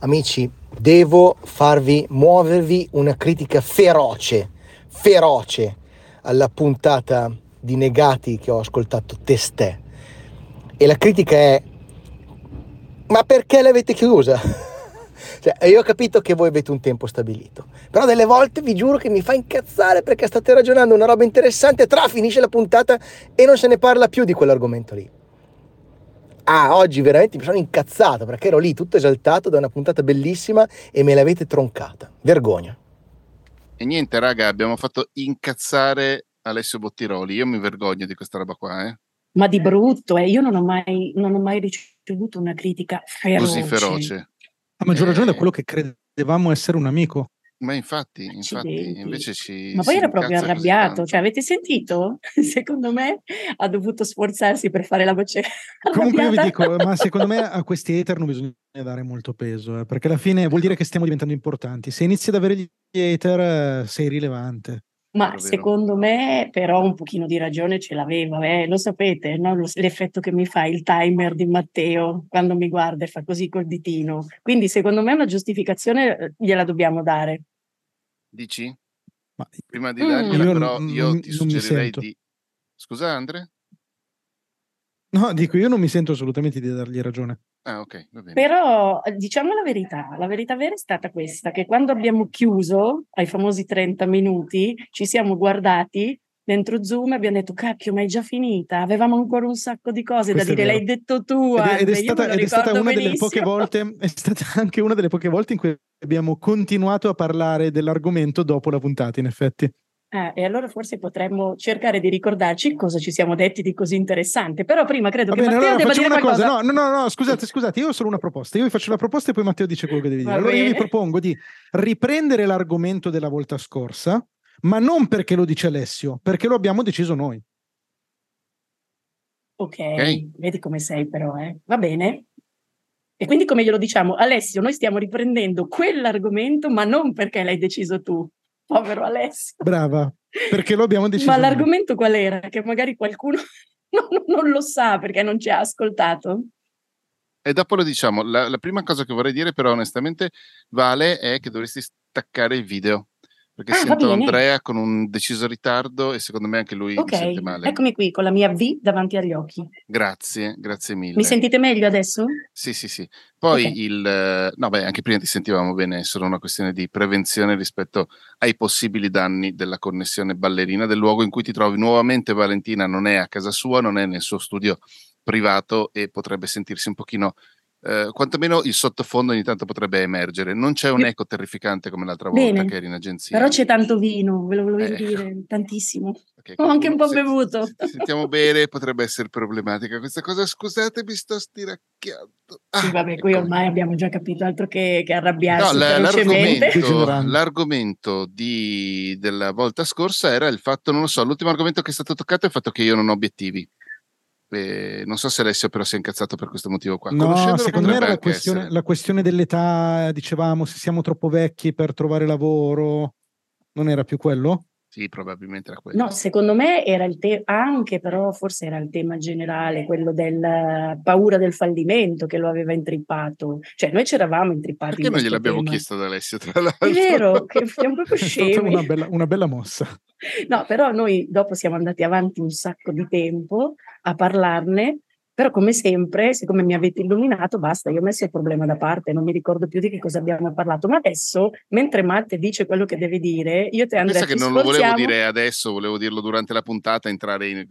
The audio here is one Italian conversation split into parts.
Amici, devo farvi muovervi una critica feroce, feroce alla puntata di Negati che ho ascoltato testè. E la critica è: ma perché l'avete chiusa? cioè, io ho capito che voi avete un tempo stabilito, però delle volte vi giuro che mi fa incazzare perché state ragionando una roba interessante, tra finisce la puntata e non se ne parla più di quell'argomento lì. Ah, oggi veramente mi sono incazzato perché ero lì tutto esaltato da una puntata bellissima e me l'avete troncata. Vergogna. E niente, raga, abbiamo fatto incazzare Alessio Bottiroli. Io mi vergogno di questa roba qua, eh. Ma di brutto, eh. io non ho, mai, non ho mai ricevuto una critica feroce. Così feroce. A maggior ragione da quello che credevamo essere un amico. Ma infatti, infatti, invece ci. Ma poi si era proprio arrabbiato, cioè avete sentito? Secondo me ha dovuto sforzarsi per fare la voce Comunque io vi dico, ma secondo me a questi hater non bisogna dare molto peso, eh, perché alla fine vuol dire che stiamo diventando importanti. Se inizi ad avere gli hater, eh, sei rilevante. Ma Vero, vero. secondo me però un pochino di ragione ce l'aveva, eh? Lo sapete, no? L'effetto che mi fa il timer di Matteo quando mi guarda e fa così col ditino. Quindi secondo me una giustificazione eh, gliela dobbiamo dare. Dici? Ma Prima di Mm. dargliela, Io però, io non- ti suggerirei sento. di. Scusa, Andre? no, dico, io non mi sento assolutamente di dargli ragione. Ah, ok, va bene. Però eh, diciamo la verità, la verità vera è stata questa, che quando abbiamo chiuso ai famosi 30 minuti ci siamo guardati dentro Zoom e abbiamo detto cacchio ma è già finita, avevamo ancora un sacco di cose Questo da dire, l'hai detto tu Ed è, ed è stata, ed è stata una delle poche volte, è stata anche una delle poche volte in cui abbiamo continuato a parlare dell'argomento dopo la puntata, in effetti. Eh, e allora forse potremmo cercare di ricordarci cosa ci siamo detti di così interessante, però prima credo Va che bene, Matteo allora debba dire una cosa. qualcosa. No, no, no, no, scusate, scusate, io ho solo una proposta. Io vi faccio la proposta e poi Matteo dice quello che devi dire. Va Allora io vi bene. propongo di riprendere l'argomento della volta scorsa, ma non perché lo dice Alessio, perché lo abbiamo deciso noi. Ok, Ok. vedi come sei però, eh? Va bene. E quindi come glielo diciamo, Alessio, noi stiamo riprendendo quell'argomento, ma non perché l'hai deciso tu. Povero Alessio. Brava, perché lo abbiamo deciso Ma l'argomento qual era? Che magari qualcuno non, non lo sa perché non ci ha ascoltato. E dopo lo diciamo. La, la prima cosa che vorrei dire, però, onestamente, Vale, è che dovresti staccare il video. Perché Ah, sento. Andrea con un deciso ritardo e secondo me anche lui Ok, mi sente male. eccomi qui con la mia V davanti agli occhi. Grazie, grazie mille. Mi sentite meglio adesso? Sì, sì, sì. Poi Ok. il... No, beh, anche prima ti sentivamo bene, è solo una questione di prevenzione rispetto ai possibili danni della connessione ballerina del luogo in cui ti trovi nuovamente. Valentina non è a casa sua, non è nel suo studio privato e potrebbe sentirsi un pochino... eh, quantomeno il sottofondo ogni tanto potrebbe emergere. Non c'è un eco terrificante come l'altra volta Bene. che eri in agenzia. Però c'è tanto vino, ve lo volevo Eh. dire, tantissimo. Ho anche un po' se- bevuto. se sentiamo bene, potrebbe essere problematica questa cosa. Scusate, mi sto stiracchiando. Ah, Sì, vabbè, qui eccomi. ormai abbiamo già capito altro che, che No, arrabbiarsi la- ferocemente. l'argomento, l'argomento di- della volta scorsa era il fatto, non lo so, l'ultimo argomento che è stato toccato è il fatto che io non ho obiettivi. Eh, non so se Alessio però si è incazzato per questo motivo qua. No, secondo me era la questione, la questione dell'età, dicevamo, se siamo troppo vecchi per trovare lavoro, non era più quello? Sì, probabilmente era quello. No, secondo me era il tema, anche però forse era il tema generale, quello della paura del fallimento che lo aveva intrippato. Cioè, noi ci eravamo intrippati Perché in non questo gliel'abbiamo tema. chiesto ad Alessio, tra l'altro? È vero, che siamo proprio scemi. una bella, una bella mossa. No, però noi dopo siamo andati avanti un sacco di tempo a parlarne, però come sempre, siccome mi avete illuminato, basta, io ho messo il problema da parte, non mi ricordo più di che cosa abbiamo parlato, ma adesso, mentre Matte dice quello che deve dire, io te Andrea Pensa che non lo volevo dire adesso, volevo dirlo durante la puntata, entrare in,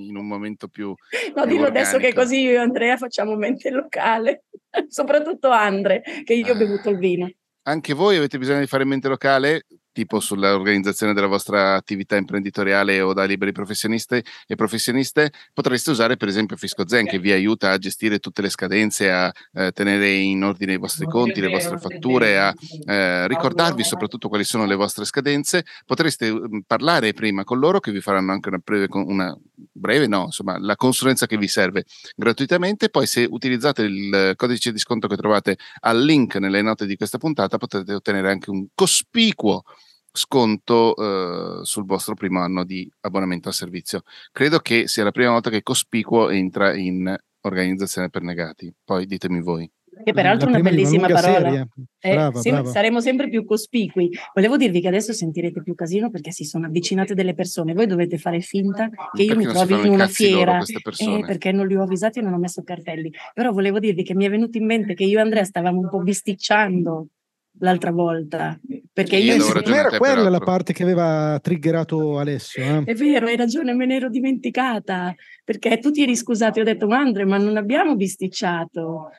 in un momento più... No, dillo adesso che così io e Andrea facciamo mente locale, soprattutto Andre, che io ho Ah. bevuto il vino. Anche voi avete bisogno di fare mente locale, tipo sull'organizzazione della vostra attività imprenditoriale o da liberi professionisti e professioniste, potreste usare per esempio Fisco Zen che vi aiuta a gestire tutte le scadenze, a eh, tenere in ordine i vostri conti, le vostre fatture, a eh, ricordarvi soprattutto quali sono le vostre scadenze. Potreste mm, parlare prima con loro che vi faranno anche una breve, una breve no, insomma, la consulenza che vi serve gratuitamente. Poi se utilizzate il codice di sconto che trovate al link nelle note di questa puntata potete ottenere anche un cospicuo sconto eh, sul vostro primo anno di abbonamento al servizio. Credo che sia la prima volta che Cospicuo entra in organizzazione per negati. Poi ditemi voi. Che peraltro è una bellissima una parola. Eh, brava, brava. Saremo sempre più cospicui. Volevo dirvi che adesso sentirete più casino perché si sono avvicinate delle persone. Voi dovete fare finta che io mi trovi in una fiera eh, perché non li ho avvisati e non ho messo cartelli. Però volevo dirvi che mi è venuto in mente che io e Andrea stavamo un po' bisticciando l'altra volta. Perché io, io non era quella la parte che aveva triggerato Alessio. Eh? È vero, hai ragione, me ne ero dimenticata. Perché tu ti eri scusato, io ho detto, Andre, ma non abbiamo bisticciato.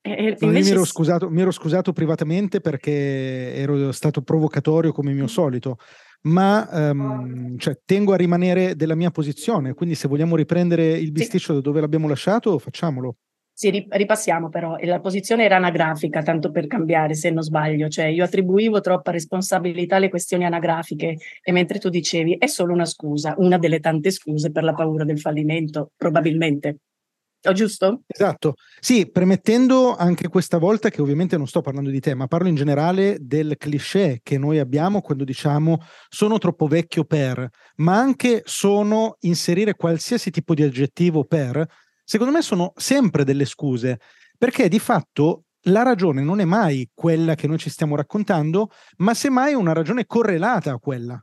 E, no, invece... mi, ero scusato, mi ero scusato privatamente perché ero stato provocatorio come mio solito ma um, cioè, tengo a rimanere della mia posizione, quindi se vogliamo riprendere il bisticcio sì. da dove l'abbiamo lasciato, facciamolo. Sì, ripassiamo però, la posizione era anagrafica, tanto per cambiare se non sbaglio, cioè io attribuivo troppa responsabilità alle questioni anagrafiche e mentre tu dicevi è solo una scusa, una delle tante scuse per la paura del fallimento, probabilmente. Ho giusto? Esatto. Sì, premettendo anche questa volta che ovviamente non sto parlando di te, ma parlo in generale del cliché che noi abbiamo quando diciamo sono troppo vecchio per, ma anche sono inserire qualsiasi tipo di aggettivo per secondo me sono sempre delle scuse, perché di fatto la ragione non è mai quella che noi ci stiamo raccontando, ma semmai una ragione correlata a quella.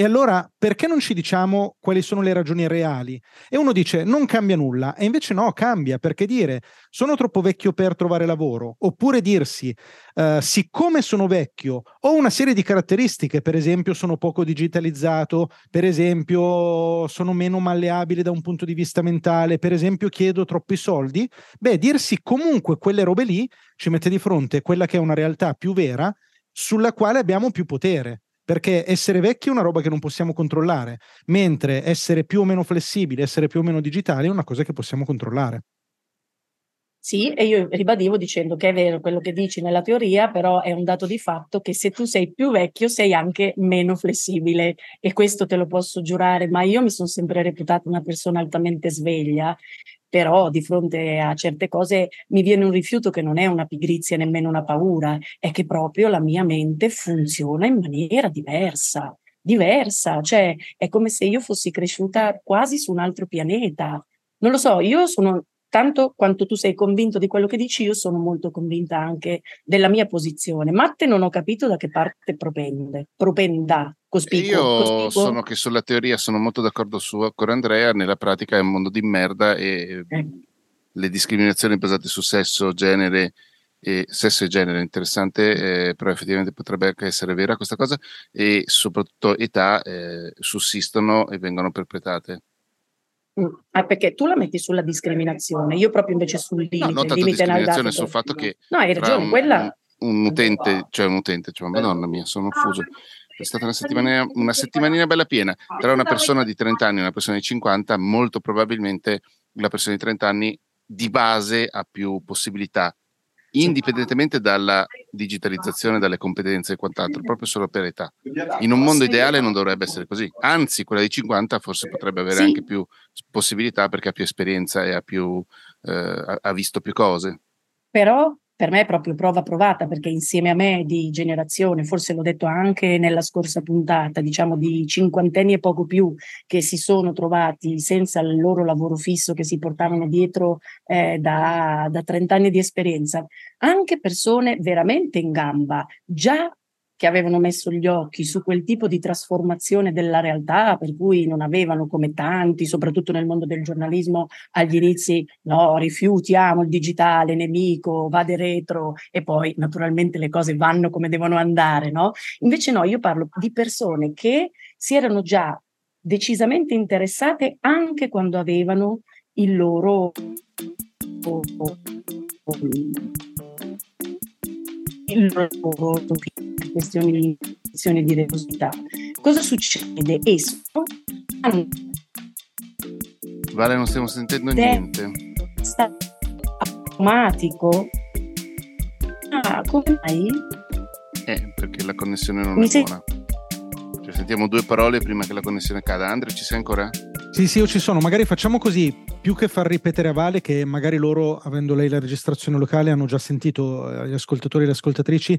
E allora perché non ci diciamo quali sono le ragioni reali? E uno dice non cambia nulla, e invece no, cambia, perché dire sono troppo vecchio per trovare lavoro, oppure dirsi uh, siccome sono vecchio ho una serie di caratteristiche, per esempio sono poco digitalizzato, per esempio sono meno malleabile da un punto di vista mentale, per esempio chiedo troppi soldi, beh, dirsi comunque quelle robe lì ci mette di fronte quella che è una realtà più vera sulla quale abbiamo più potere perché essere vecchi è una roba che non possiamo controllare, mentre essere più o meno flessibili, essere più o meno digitali è una cosa che possiamo controllare. Sì, e io ribadivo dicendo che è vero quello che dici nella teoria, però è un dato di fatto che se tu sei più vecchio sei anche meno flessibile e questo te lo posso giurare, ma io mi sono sempre reputata una persona altamente sveglia però di fronte a certe cose mi viene un rifiuto che non è una pigrizia nemmeno una paura, è che proprio la mia mente funziona in maniera diversa, diversa, cioè è come se io fossi cresciuta quasi su un altro pianeta. Non lo so, io sono tanto quanto tu sei convinto di quello che dici, io sono molto convinta anche della mia posizione. Matte non ho capito da che parte propende, propenda. Cospicuo, io cospicuo. sono che sulla teoria sono molto d'accordo su, con Andrea, nella pratica è un mondo di merda e eh. le discriminazioni basate su sesso, genere e sesso e genere interessante, eh, però effettivamente potrebbe anche essere vera questa cosa e soprattutto età eh, sussistono e vengono perpetrate. Ah, perché tu la metti sulla discriminazione, io proprio invece sul limite. No, non tanto discriminazione sul fatto che... No, hai ragione, un, quella... Un, utente, cioè un utente, cioè, madonna mia, sono fuso. È stata una settimana, una settimanina bella piena. Tra una persona di 30 anni e una persona di 50, molto probabilmente la persona di 30 anni di base ha più possibilità indipendentemente dalla digitalizzazione, dalle competenze e quant'altro, proprio solo per età. In un mondo ideale non dovrebbe essere così, anzi quella di 50 forse potrebbe avere sì. anche più possibilità perché ha più esperienza e ha, più, eh, ha visto più cose. Però per me è proprio prova provata perché insieme a me di generazione, forse l'ho detto anche nella scorsa puntata, diciamo di cinquantenni e poco più che si sono trovati senza il loro lavoro fisso che si portavano dietro eh, da, da 30 anni di esperienza, anche persone veramente in gamba, già che avevano messo gli occhi su quel tipo di trasformazione della realtà, per cui non avevano come tanti, soprattutto nel mondo del giornalismo, agli inizi, no, rifiutiamo il digitale, nemico, vade retro e poi naturalmente le cose vanno come devono andare, no? Invece no, io parlo di persone che si erano già decisamente interessate anche quando avevano il loro il loro questioni, questioni di nervosità. Cosa succede? Escono, Vale, non stiamo sentendo niente. Sta automatico. Ah, come mai? Eh, perché la connessione non Mi è sei... buona. Cioè, sentiamo due parole prima che la connessione cada. Andrea, ci sei ancora? Sì, sì, io ci sono. Magari facciamo così, più che far ripetere a Vale, che magari loro, avendo lei la registrazione locale, hanno già sentito eh, gli ascoltatori e le ascoltatrici,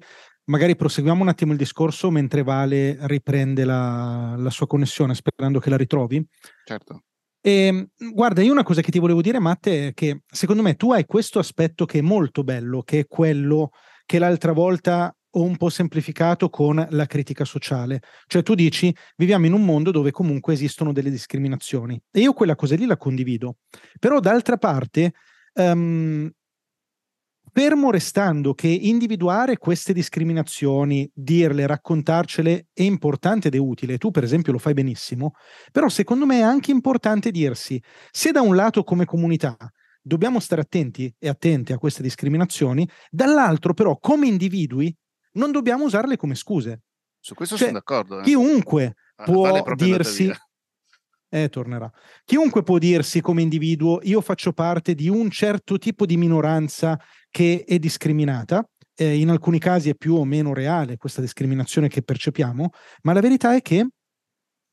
magari proseguiamo un attimo il discorso mentre Vale riprende la, la sua connessione, sperando che la ritrovi. Certo. E, ehm, guarda, io una cosa che ti volevo dire, Matte, è che secondo me tu hai questo aspetto che è molto bello, che è quello che l'altra volta ho un po' semplificato con la critica sociale. Cioè tu dici, viviamo in un mondo dove comunque esistono delle discriminazioni e io quella cosa lì la condivido. Però d'altra parte, um, fermo restando che individuare queste discriminazioni, dirle, raccontarcele è importante ed è utile, tu per esempio lo fai benissimo, però secondo me è anche importante dirsi, se da un lato come comunità dobbiamo stare attenti e attenti a queste discriminazioni, dall'altro però come individui non dobbiamo usarle come scuse. Su questo cioè, sono d'accordo. Eh. Chiunque ah, può dirsi... Eh, tornerà. Chiunque può dirsi come individuo, io faccio parte di un certo tipo di minoranza che è discriminata, eh, in alcuni casi è più o meno reale questa discriminazione che percepiamo, ma la verità è che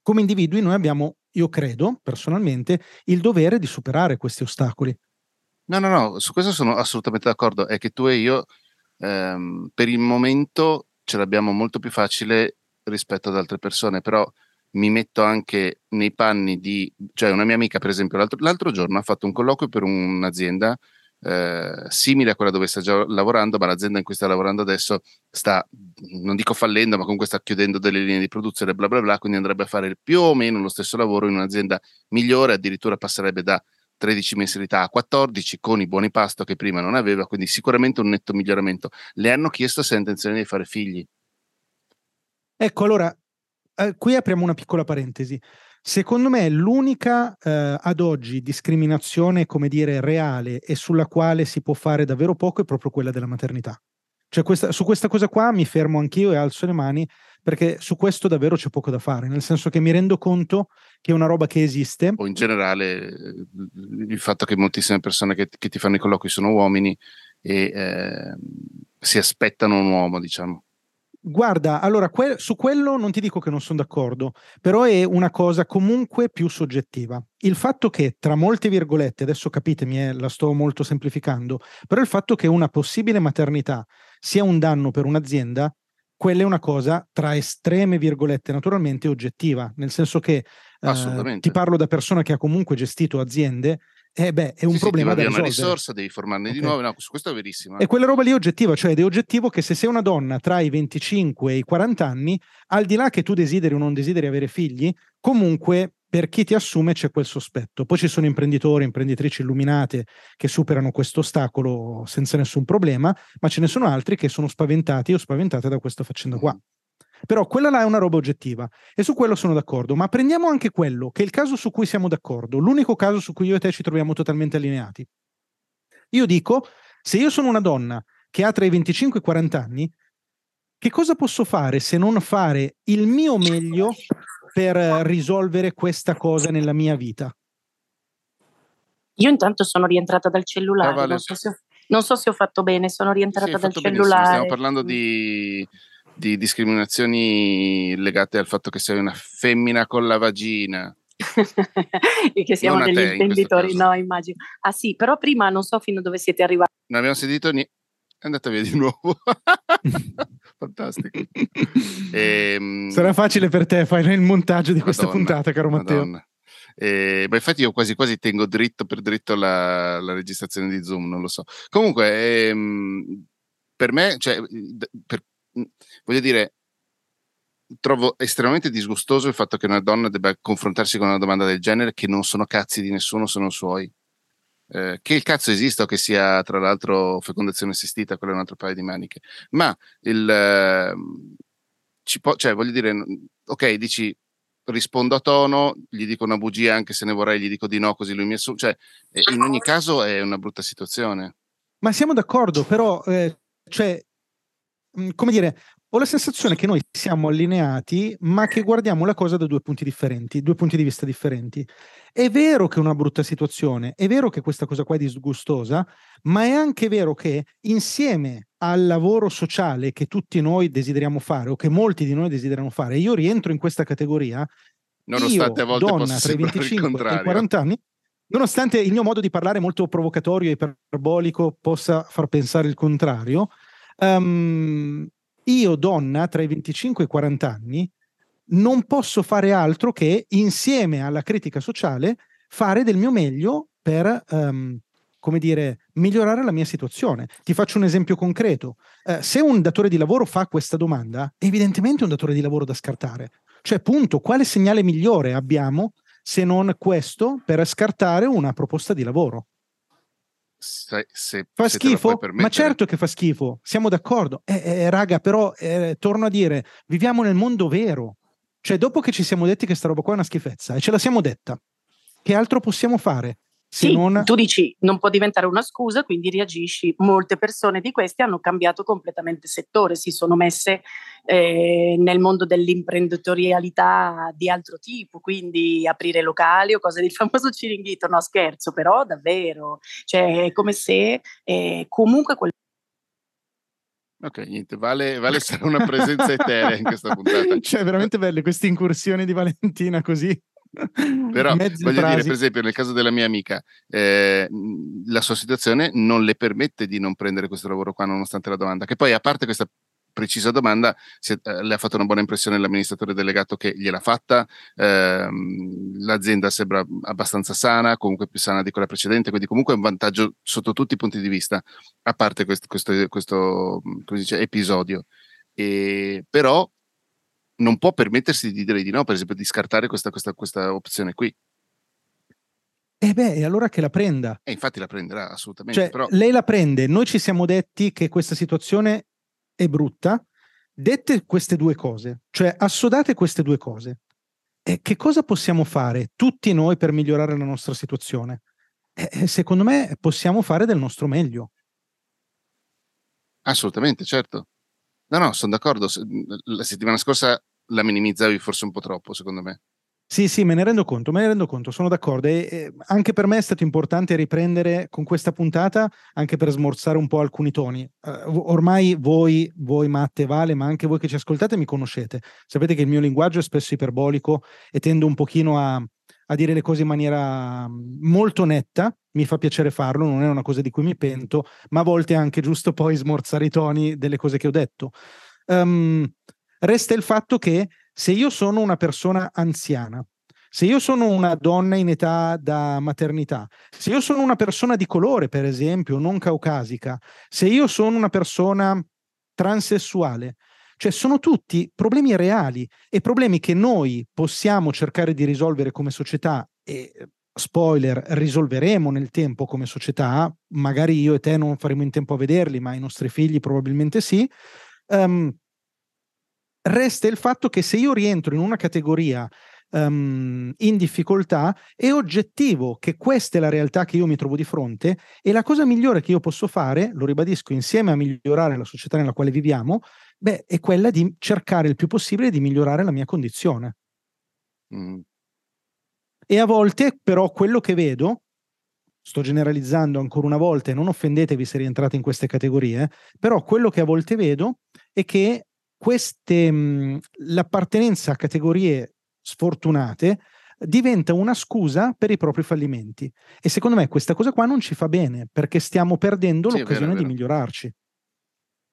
come individui noi abbiamo, io credo personalmente, il dovere di superare questi ostacoli. No, no, no, su questo sono assolutamente d'accordo, è che tu e io ehm, per il momento ce l'abbiamo molto più facile rispetto ad altre persone, però mi metto anche nei panni di, cioè una mia amica per esempio l'altro, l'altro giorno ha fatto un colloquio per un'azienda eh, simile a quella dove sta già lavorando, ma l'azienda in cui sta lavorando adesso sta, non dico fallendo, ma comunque sta chiudendo delle linee di produzione, bla bla bla, quindi andrebbe a fare più o meno lo stesso lavoro in un'azienda migliore, addirittura passerebbe da 13 mensilità a 14 con i buoni pasto che prima non aveva, quindi sicuramente un netto miglioramento. Le hanno chiesto se ha intenzione di fare figli. Ecco, allora, eh, qui apriamo una piccola parentesi. Secondo me l'unica eh, ad oggi discriminazione, come dire, reale e sulla quale si può fare davvero poco è proprio quella della maternità. Cioè questa, su questa cosa qua mi fermo anch'io e alzo le mani perché su questo davvero c'è poco da fare, nel senso che mi rendo conto che è una roba che esiste. O in generale il fatto che moltissime persone che, che ti fanno i colloqui sono uomini e eh, si aspettano un uomo, diciamo. Guarda, allora que- su quello non ti dico che non sono d'accordo, però è una cosa comunque più soggettiva. Il fatto che, tra molte virgolette, adesso capitemi, eh, la sto molto semplificando, però il fatto che una possibile maternità sia un danno per un'azienda, quella è una cosa tra estreme virgolette naturalmente oggettiva, nel senso che eh, ti parlo da persona che ha comunque gestito aziende eh beh, è un sì, problema sì, da risolvere. una risorsa, devi formarne okay. di nuovo, no, questo è verissimo. Eh. E quella roba lì è oggettiva, cioè è oggettivo che se sei una donna tra i 25 e i 40 anni, al di là che tu desideri o non desideri avere figli, comunque per chi ti assume c'è quel sospetto. Poi ci sono imprenditori, imprenditrici illuminate che superano questo ostacolo senza nessun problema, ma ce ne sono altri che sono spaventati o spaventate da questa faccenda qua. Però quella là è una roba oggettiva e su quello sono d'accordo, ma prendiamo anche quello, che è il caso su cui siamo d'accordo, l'unico caso su cui io e te ci troviamo totalmente allineati. Io dico, se io sono una donna che ha tra i 25 e i 40 anni, che cosa posso fare se non fare il mio meglio per risolvere questa cosa nella mia vita? Io intanto sono rientrata dal cellulare, ah, vale. non, so ho, non, so se ho, fatto bene, sono rientrata sì, dal cellulare. Stiamo parlando di di discriminazioni legate al fatto che sei una femmina con la vagina. e che siamo degli te, intenditori, in no, immagino. Ah sì, però prima non so fino a dove siete arrivati. Non abbiamo sentito niente. È andata via di nuovo. Fantastico. E, ehm, Sarà facile per te fare il montaggio di Madonna, questa puntata, caro Matteo. Madonna. Eh, ma infatti io quasi quasi tengo dritto per dritto la, la registrazione di Zoom, non lo so. Comunque, ehm, per me, cioè, per voglio dire, trovo estremamente disgustoso il fatto che una donna debba confrontarsi con una domanda del genere che non sono cazzi di nessuno, sono suoi. Eh, che il cazzo esista o che sia tra l'altro fecondazione assistita, quello è un altro paio di maniche. Ma il, eh, ci può, cioè, voglio dire, ok, dici rispondo a tono, gli dico una bugia anche se ne vorrei, gli dico di no, così lui mi assume. Cioè, in ogni caso è una brutta situazione. Ma siamo d'accordo, però, eh, cioè, come dire, ho la sensazione che noi siamo allineati, ma che guardiamo la cosa da due punti differenti, due punti di vista differenti. È vero che è una brutta situazione, è vero che questa cosa qua è disgustosa, ma è anche vero che insieme al lavoro sociale che tutti noi desideriamo fare o che molti di noi desiderano fare, io rientro in questa categoria, nonostante io, a volte donna tra i 25 e i 40 anni, nonostante il mio modo di parlare molto provocatorio e iperbolico possa far pensare il contrario, Um, io, donna tra i 25 e i 40 anni, non posso fare altro che, insieme alla critica sociale, fare del mio meglio per, um, come dire, migliorare la mia situazione. Ti faccio un esempio concreto. Uh, se un datore di lavoro fa questa domanda, evidentemente è un datore di lavoro da scartare. Cioè, punto, quale segnale migliore abbiamo se non questo per scartare una proposta di lavoro? Se, se, fa se schifo? Ma certo che fa schifo, siamo d'accordo. Eh, eh, raga, però eh, torno a dire, viviamo nel mondo vero. Cioè, dopo che ci siamo detti che sta roba qua è una schifezza e ce la siamo detta, che altro possiamo fare? Sì, non... tu dici non può diventare una scusa, quindi reagisci. Molte persone di queste hanno cambiato completamente settore, si sono messe eh, nel mondo dell'imprenditorialità di altro tipo, quindi aprire locali o cose del famoso ciringhito. No, scherzo, però davvero, cioè è come se eh, comunque quel Ok, niente, vale, vale essere una presenza eterea in questa puntata. Cioè, veramente belle queste incursioni di Valentina così. Però Mezze voglio frasi. dire, per esempio, nel caso della mia amica, eh, la sua situazione non le permette di non prendere questo lavoro qua, nonostante la domanda. Che poi, a parte questa precisa domanda, è, eh, le ha fatto una buona impressione l'amministratore delegato che gliel'ha fatta, ehm, l'azienda sembra abbastanza sana, comunque più sana di quella precedente, quindi comunque è un vantaggio sotto tutti i punti di vista, a parte questo, questo, questo dice, episodio. E, però non può permettersi di dire di no, per esempio, di scartare questa, questa, questa opzione qui. E eh beh, e allora che la prenda. E infatti la prenderà assolutamente. Cioè, però... Lei la prende, noi ci siamo detti che questa situazione è brutta. Dette queste due cose, cioè assodate queste due cose, e che cosa possiamo fare tutti noi per migliorare la nostra situazione? E secondo me possiamo fare del nostro meglio. Assolutamente, certo. No, no, sono d'accordo. La settimana scorsa la minimizzavi forse un po' troppo, secondo me. Sì, sì, me ne rendo conto, me ne rendo conto, sono d'accordo. E, e, anche per me è stato importante riprendere con questa puntata, anche per smorzare un po' alcuni toni. Uh, ormai voi, voi Matte, Vale, ma anche voi che ci ascoltate mi conoscete. Sapete che il mio linguaggio è spesso iperbolico e tendo un pochino a, a dire le cose in maniera molto netta, mi fa piacere farlo, non è una cosa di cui mi pento, ma a volte è anche giusto poi smorzare i toni delle cose che ho detto. Um, resta il fatto che se io sono una persona anziana, se io sono una donna in età da maternità, se io sono una persona di colore, per esempio, non caucasica, se io sono una persona transessuale, cioè sono tutti problemi reali e problemi che noi possiamo cercare di risolvere come società e spoiler, risolveremo nel tempo come società, magari io e te non faremo in tempo a vederli, ma i nostri figli probabilmente sì. Um, resta il fatto che se io rientro in una categoria um, in difficoltà, è oggettivo che questa è la realtà che io mi trovo di fronte e la cosa migliore che io posso fare, lo ribadisco, insieme a migliorare la società nella quale viviamo, beh, è quella di cercare il più possibile di migliorare la mia condizione. Mm. E a volte, però, quello che vedo, sto generalizzando ancora una volta e non offendetevi se rientrate in queste categorie, però quello che a volte vedo è che queste, mh, l'appartenenza a categorie sfortunate diventa una scusa per i propri fallimenti. E secondo me questa cosa qua non ci fa bene perché stiamo perdendo sì, l'occasione vero, di migliorarci.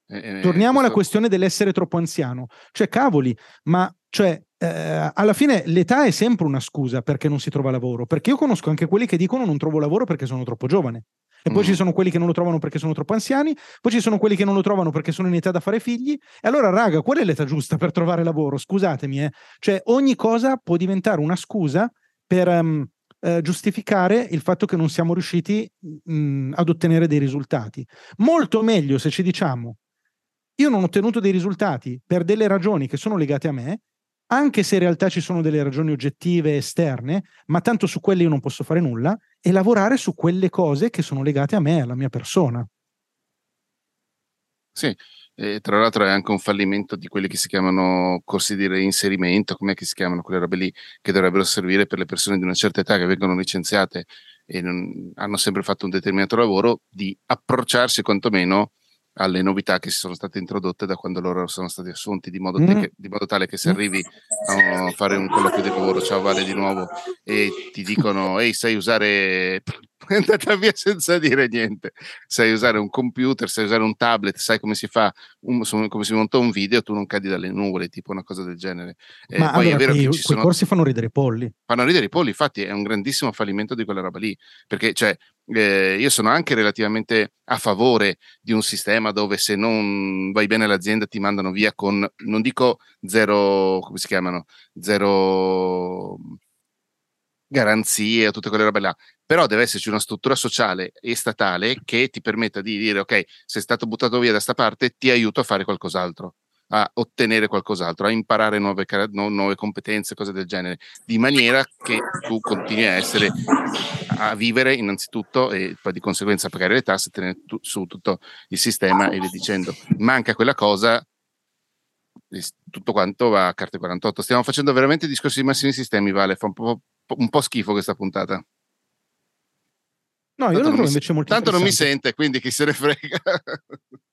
Eh, Torniamo questo... alla questione dell'essere troppo anziano. Cioè, cavoli, ma cioè, eh, alla fine l'età è sempre una scusa perché non si trova lavoro. Perché io conosco anche quelli che dicono non trovo lavoro perché sono troppo giovane. E poi mm. ci sono quelli che non lo trovano perché sono troppo anziani, poi ci sono quelli che non lo trovano perché sono in età da fare figli. E allora, raga, qual è l'età giusta per trovare lavoro? Scusatemi, eh. Cioè, ogni cosa può diventare una scusa per um, eh, giustificare il fatto che non siamo riusciti mh, mm, ad ottenere dei risultati. Molto meglio se ci diciamo, io non ho ottenuto dei risultati per delle ragioni che sono legate a me, anche se in realtà ci sono delle ragioni oggettive esterne, ma tanto su quelle io non posso fare nulla, e lavorare su quelle cose che sono legate a me, alla mia persona. Sì, e tra l'altro è anche un fallimento di quelli che si chiamano corsi di reinserimento, come si chiamano quelle robe lì, che dovrebbero servire per le persone di una certa età che vengono licenziate e non, hanno sempre fatto un determinato lavoro, di approcciarsi quantomeno alle novità che si sono state introdotte da quando loro sono stati assunti, di modo, mm. che, di modo tale che se arrivi a fare un colloquio di lavoro, ciao Vale di nuovo, e ti dicono, ehi, sai usare è andata via senza dire niente. Sai usare un computer, sai usare un tablet, sai come si fa, un, come si monta un video, tu non cadi dalle nuvole, tipo una cosa del genere. Eh, Ma poi allora, è vero quei, che ci sono... corsi fanno ridere i polli. Fanno ridere i polli, infatti è un grandissimo fallimento di quella roba lì, perché cioè, eh, io sono anche relativamente a favore di un sistema dove se non vai bene all'azienda ti mandano via con, non dico zero, come si chiamano, zero garanzie o tutte quelle robe là, però deve esserci una struttura sociale e statale che ti permetta di dire ok, sei stato buttato via da sta parte, ti aiuto a fare qualcos'altro, a ottenere qualcos'altro, a imparare nuove, nuove competenze, cose del genere, di maniera che tu continui a essere, a vivere innanzitutto e poi di conseguenza pagare le tasse, tenere tu, su tutto il sistema e via dicendo. Manca quella cosa tutto quanto va a carte 48. Stiamo facendo veramente discorsi di massimi sistemi, Vale, fa un po', un po schifo questa puntata. No, io tanto lo trovo invece molto Tanto non mi sente, quindi chi se ne frega.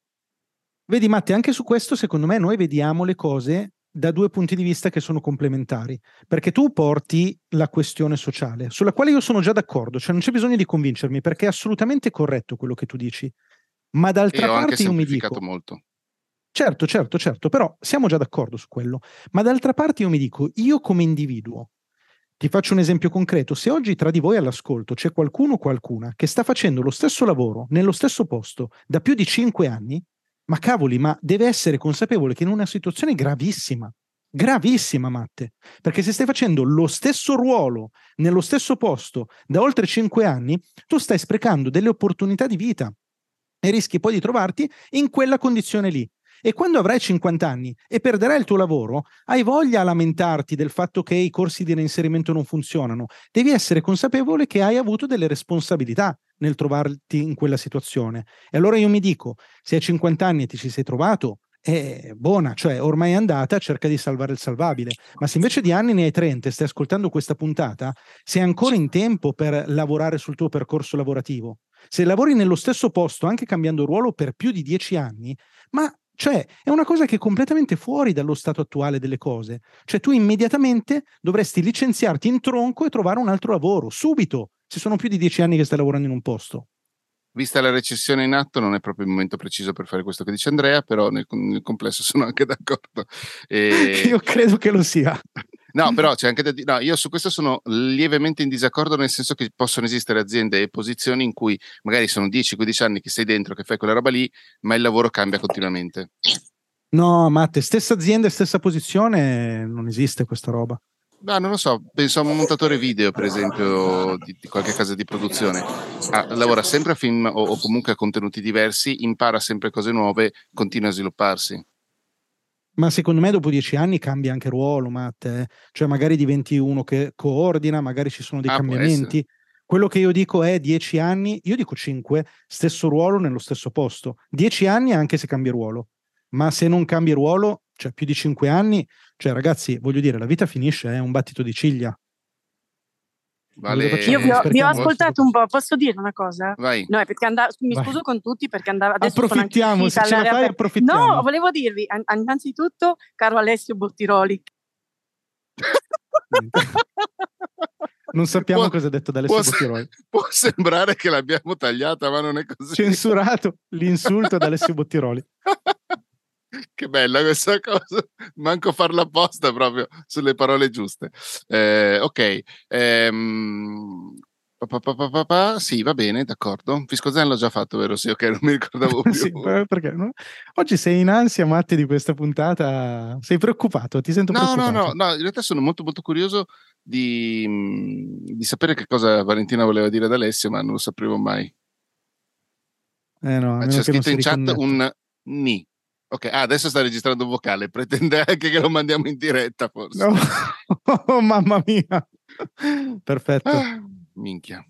Vedi, Matti, anche su questo, secondo me, noi vediamo le cose da due punti di vista che sono complementari. Perché tu porti la questione sociale, sulla quale io sono già d'accordo, cioè non c'è bisogno di convincermi, perché è assolutamente corretto quello che tu dici. Ma d'altra parte io mi dico... molto. Certo, certo, certo, però siamo già d'accordo su quello. Ma d'altra parte io mi dico, io come individuo, ti faccio un esempio concreto. Se oggi tra di voi all'ascolto c'è qualcuno o qualcuna che sta facendo lo stesso lavoro nello stesso posto da più di cinque anni, ma cavoli, ma deve essere consapevole che in una situazione gravissima, gravissima, Matte, perché se stai facendo lo stesso ruolo nello stesso posto da oltre cinque anni, tu stai sprecando delle opportunità di vita e rischi poi di trovarti in quella condizione lì. E quando avrai 50 anni e perderai il tuo lavoro, hai voglia a lamentarti del fatto che i corsi di reinserimento non funzionano. Devi essere consapevole che hai avuto delle responsabilità nel trovarti in quella situazione. E allora io mi dico, se hai 50 anni e ti ci sei trovato, è buona, cioè ormai è andata, cerca di salvare il salvabile. Ma se invece di anni ne hai 30 e stai ascoltando questa puntata, sei ancora in tempo per lavorare sul tuo percorso lavorativo. Se lavori nello stesso posto, anche cambiando ruolo per più di 10 anni, ma cioè, è una cosa che è completamente fuori dallo stato attuale delle cose. Cioè, tu immediatamente dovresti licenziarti in tronco e trovare un altro lavoro, subito, se sono più di dieci anni che stai lavorando in un posto. Vista la recessione in atto, non è proprio il momento preciso per fare questo che dice Andrea, però nel, nel complesso sono anche d'accordo. E... Io credo che lo sia. No, però c'è anche da dire, no, io su questo sono lievemente in disaccordo, nel senso che possono esistere aziende e posizioni in cui magari sono 10-15 anni che sei dentro, che fai quella roba lì, ma il lavoro cambia continuamente. No, Matte, stessa azienda e stessa posizione, non esiste questa roba. No, non lo so, penso a un montatore video, per esempio, di, di qualche casa di produzione. Ah, lavora sempre a film o, o comunque a contenuti diversi, impara sempre cose nuove, continua a svilupparsi. Ma secondo me dopo dieci anni cambia anche ruolo, Matt. Eh? Cioè magari diventi uno che coordina, magari ci sono dei ah, cambiamenti. Quello che io dico è dieci anni, io dico cinque, stesso ruolo nello stesso posto. Dieci anni anche se cambia ruolo. Ma se non cambia ruolo, cioè più di cinque anni, cioè ragazzi, voglio dire, la vita finisce, è un battito di ciglia. Vale. Io vi ho, vi ho, ascoltato un po', posso dire una cosa? Vai. No, perché andavo, mi Vai. scuso con tutti perché andavo adesso approfittiamo, se ce la fai approfittiamo. No, volevo dirvi, innanzitutto, caro Alessio Bottiroli. non sappiamo può, cosa ha detto da Alessio può, Bottiroli. Può sembrare che l'abbiamo tagliata, ma non è così. Censurato l'insulto ad Alessio Bottiroli. che bella questa cosa, manco farla apposta proprio sulle parole giuste. Eh, ok, ehm, Pa, pa, pa, sì, va bene, d'accordo. Fiscozen l'ho già fatto, vero? Sì, ok, non mi ricordavo più. sì, perché no? Oggi sei in ansia, Matti, di questa puntata. Sei preoccupato? Ti sento no, preoccupato? No, no, no, in realtà sono molto, molto curioso di, di, sapere che cosa Valentina voleva dire ad Alessio, ma non lo sapevo mai. Eh no, c'è scritto in chat un ni. Ok, ah, adesso sta registrando un vocale, pretende anche che lo mandiamo in diretta forse. No. oh, mamma mia. Perfetto. Ah, minchia.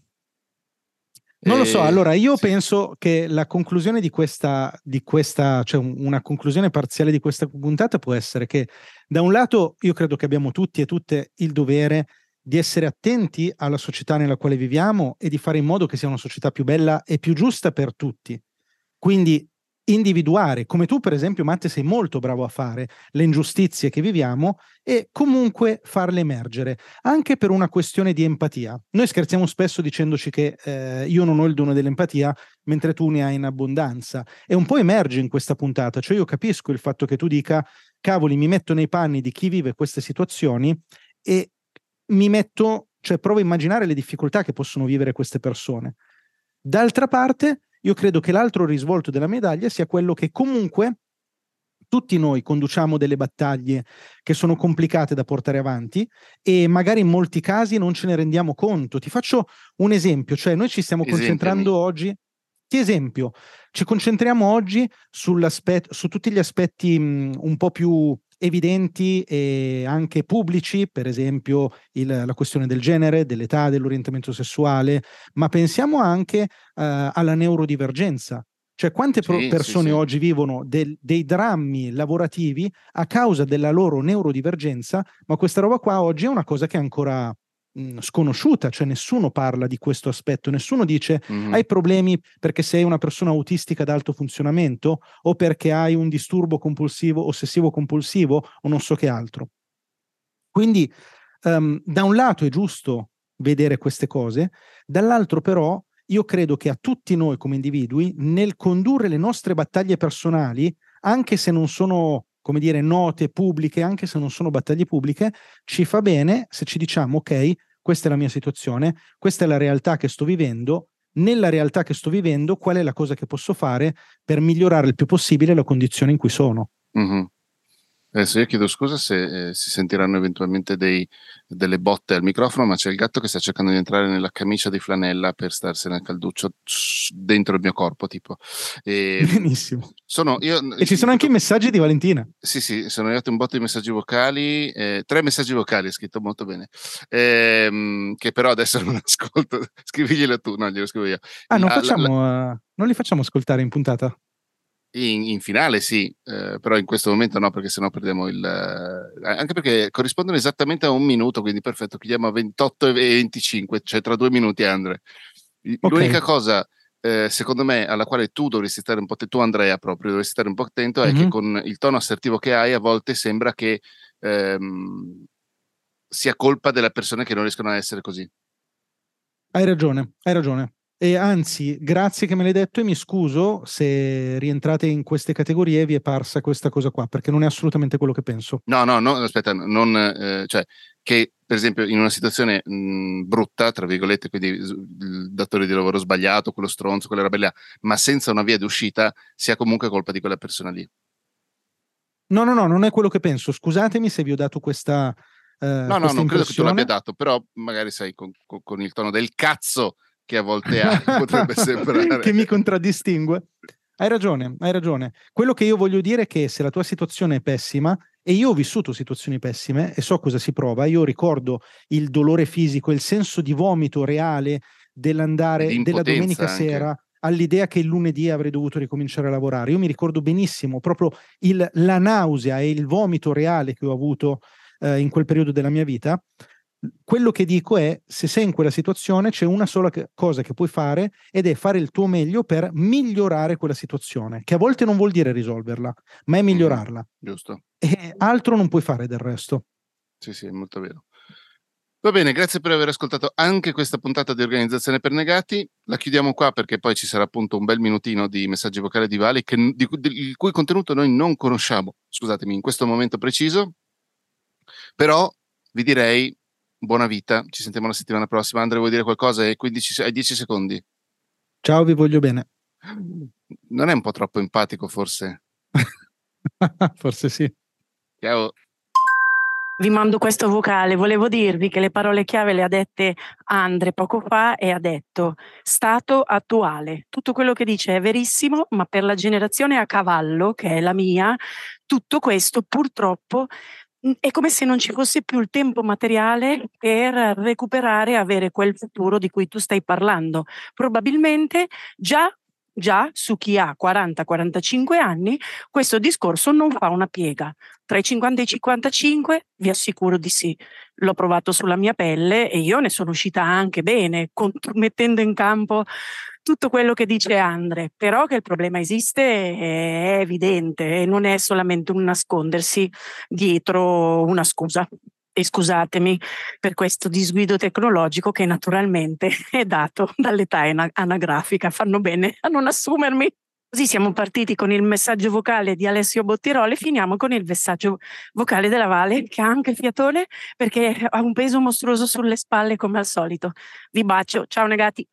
Non lo so, eh, allora io sì. penso che la conclusione di questa, di questa, cioè una conclusione parziale di questa puntata può essere che da un lato io credo che abbiamo tutti e tutte il dovere di essere attenti alla società nella quale viviamo e di fare in modo che sia una società più bella e più giusta per tutti. Quindi individuare, come tu per esempio Matte sei molto bravo a fare, le ingiustizie che viviamo e comunque farle emergere, anche per una questione di empatia. Noi scherziamo spesso dicendoci che eh, io non ho il dono dell'empatia, mentre tu ne hai in abbondanza. E un po' emerge in questa puntata, cioè io capisco il fatto che tu dica, cavoli, mi metto nei panni di chi vive queste situazioni e mi metto, cioè provo a immaginare le difficoltà che possono vivere queste persone. D'altra parte, io credo che l'altro risvolto della medaglia sia quello che comunque tutti noi conduciamo delle battaglie che sono complicate da portare avanti e magari in molti casi non ce ne rendiamo conto. Ti faccio un esempio, cioè noi ci stiamo Esempiami. concentrando oggi ti esempio, ci concentriamo oggi su tutti gli aspetti mh, un po' più evidenti e anche pubblici, per esempio il, la questione del genere, dell'età, dell'orientamento sessuale, ma pensiamo anche uh, alla neurodivergenza. Cioè quante sì, persone sì, sì. oggi vivono del, dei drammi lavorativi a causa della loro neurodivergenza, ma questa roba qua oggi è una cosa che è ancora sconosciuta, cioè nessuno parla di questo aspetto, nessuno dice mm-hmm. hai problemi perché sei una persona autistica ad alto funzionamento o perché hai un disturbo compulsivo, ossessivo compulsivo o non so che altro. Quindi um, da un lato è giusto vedere queste cose, dall'altro però io credo che a tutti noi come individui nel condurre le nostre battaglie personali, anche se non sono come dire, note pubbliche, anche se non sono battaglie pubbliche, ci fa bene se ci diciamo, ok, questa è la mia situazione, questa è la realtà che sto vivendo, nella realtà che sto vivendo, qual è la cosa che posso fare per migliorare il più possibile la condizione in cui sono. Mm-hmm. Adesso io chiedo scusa se eh, si sentiranno eventualmente dei, delle botte al microfono, ma c'è il gatto che sta cercando di entrare nella camicia di flanella per starsene al calduccio dentro il mio corpo, tipo. E, Benissimo. Sono, io, e ci sono anche i messaggi di Valentina. Sì, sì, sono arrivati un botto di messaggi vocali, eh, tre messaggi vocali, è scritto molto bene, eh, che però adesso non ascolto. Scriviglielo tu, no, glielo scrivo io. Ah, non, facciamo, la, la... non li facciamo ascoltare in puntata? In, in, finale sì, eh, però in questo momento no, perché sennò perdiamo il... Eh, anche perché corrispondono esattamente a un minuto, quindi perfetto, chiudiamo a 28 e 25, cioè tra due minuti Andre. L'unica okay. cosa, eh, secondo me, alla quale tu dovresti stare un po', tu Andrea proprio, dovresti stare un po' attento, mm-hmm. è che con il tono assertivo che hai a volte sembra che ehm, sia colpa delle persone che non riescono a essere così. Hai ragione, hai ragione. E anzi, grazie che me l'hai detto e mi scuso se rientrate in queste categorie e vi è parsa questa cosa qua, perché non è assolutamente quello che penso. No, no, no aspetta, non, eh, cioè, che per esempio in una situazione mh, brutta, tra virgolette, quindi il datore di lavoro sbagliato, quello stronzo, quella roba ma senza una via d'uscita, sia comunque colpa di quella persona lì. No, no, no, non è quello che penso. Scusatemi se vi ho dato questa. Eh, no, no, non credo che tu l'abbia dato, però magari sai con, con il tono del cazzo che a volte ha, potrebbe sembrare. che mi contraddistingue. Hai ragione, hai ragione. Quello che io voglio dire è che se la tua situazione è pessima, e io ho vissuto situazioni pessime e so cosa si prova, io ricordo il dolore fisico, il senso di vomito reale dell'andare della domenica anche. sera all'idea che il lunedì avrei dovuto ricominciare a lavorare. Io mi ricordo benissimo proprio il, la nausea e il vomito reale che ho avuto eh, in quel periodo della mia vita quello che dico è, se sei in quella situazione, c'è una sola cosa che puoi fare ed è fare il tuo meglio per migliorare quella situazione, che a volte non vuol dire risolverla, ma è migliorarla. Mm, giusto. E altro non puoi fare del resto. Sì, sì, è molto vero. Va bene, grazie per aver ascoltato anche questa puntata di Organizzazione per Negati. La chiudiamo qua perché poi ci sarà appunto un bel minutino di messaggi vocali di Vali che, di, di, il cui contenuto noi non conosciamo, scusatemi, in questo momento preciso. Però vi direi buona vita. Ci sentiamo la settimana prossima. Andre, vuoi dire qualcosa? Hai, 15, hai 10 secondi. Ciao, vi voglio bene. Non è un po' troppo empatico, forse? forse sì. Ciao. Vi mando questo vocale. Volevo dirvi che le parole chiave le ha dette Andre poco fa e ha detto stato attuale. Tutto quello che dice è verissimo, ma per la generazione a cavallo, che è la mia, tutto questo purtroppo è come se non ci fosse più il tempo materiale per recuperare e avere quel futuro di cui tu stai parlando. Probabilmente già già su chi ha 40-45 anni questo discorso non fa una piega. Tra i 50 e i 55 vi assicuro di sì. L'ho provato sulla mia pelle e io ne sono uscita anche bene, mettendo in campo tutto quello che dice Andre, però che il problema esiste è evidente e non è solamente un nascondersi dietro una scusa. E scusatemi per questo disguido tecnologico che naturalmente è dato dall'età anagrafica. Fanno bene a non assumermi. Così siamo partiti con il messaggio vocale di Alessio Bottiroli e finiamo con il messaggio vocale della Vale, che ha anche fiatone perché ha un peso mostruoso sulle spalle come al solito. Vi bacio, ciao negati.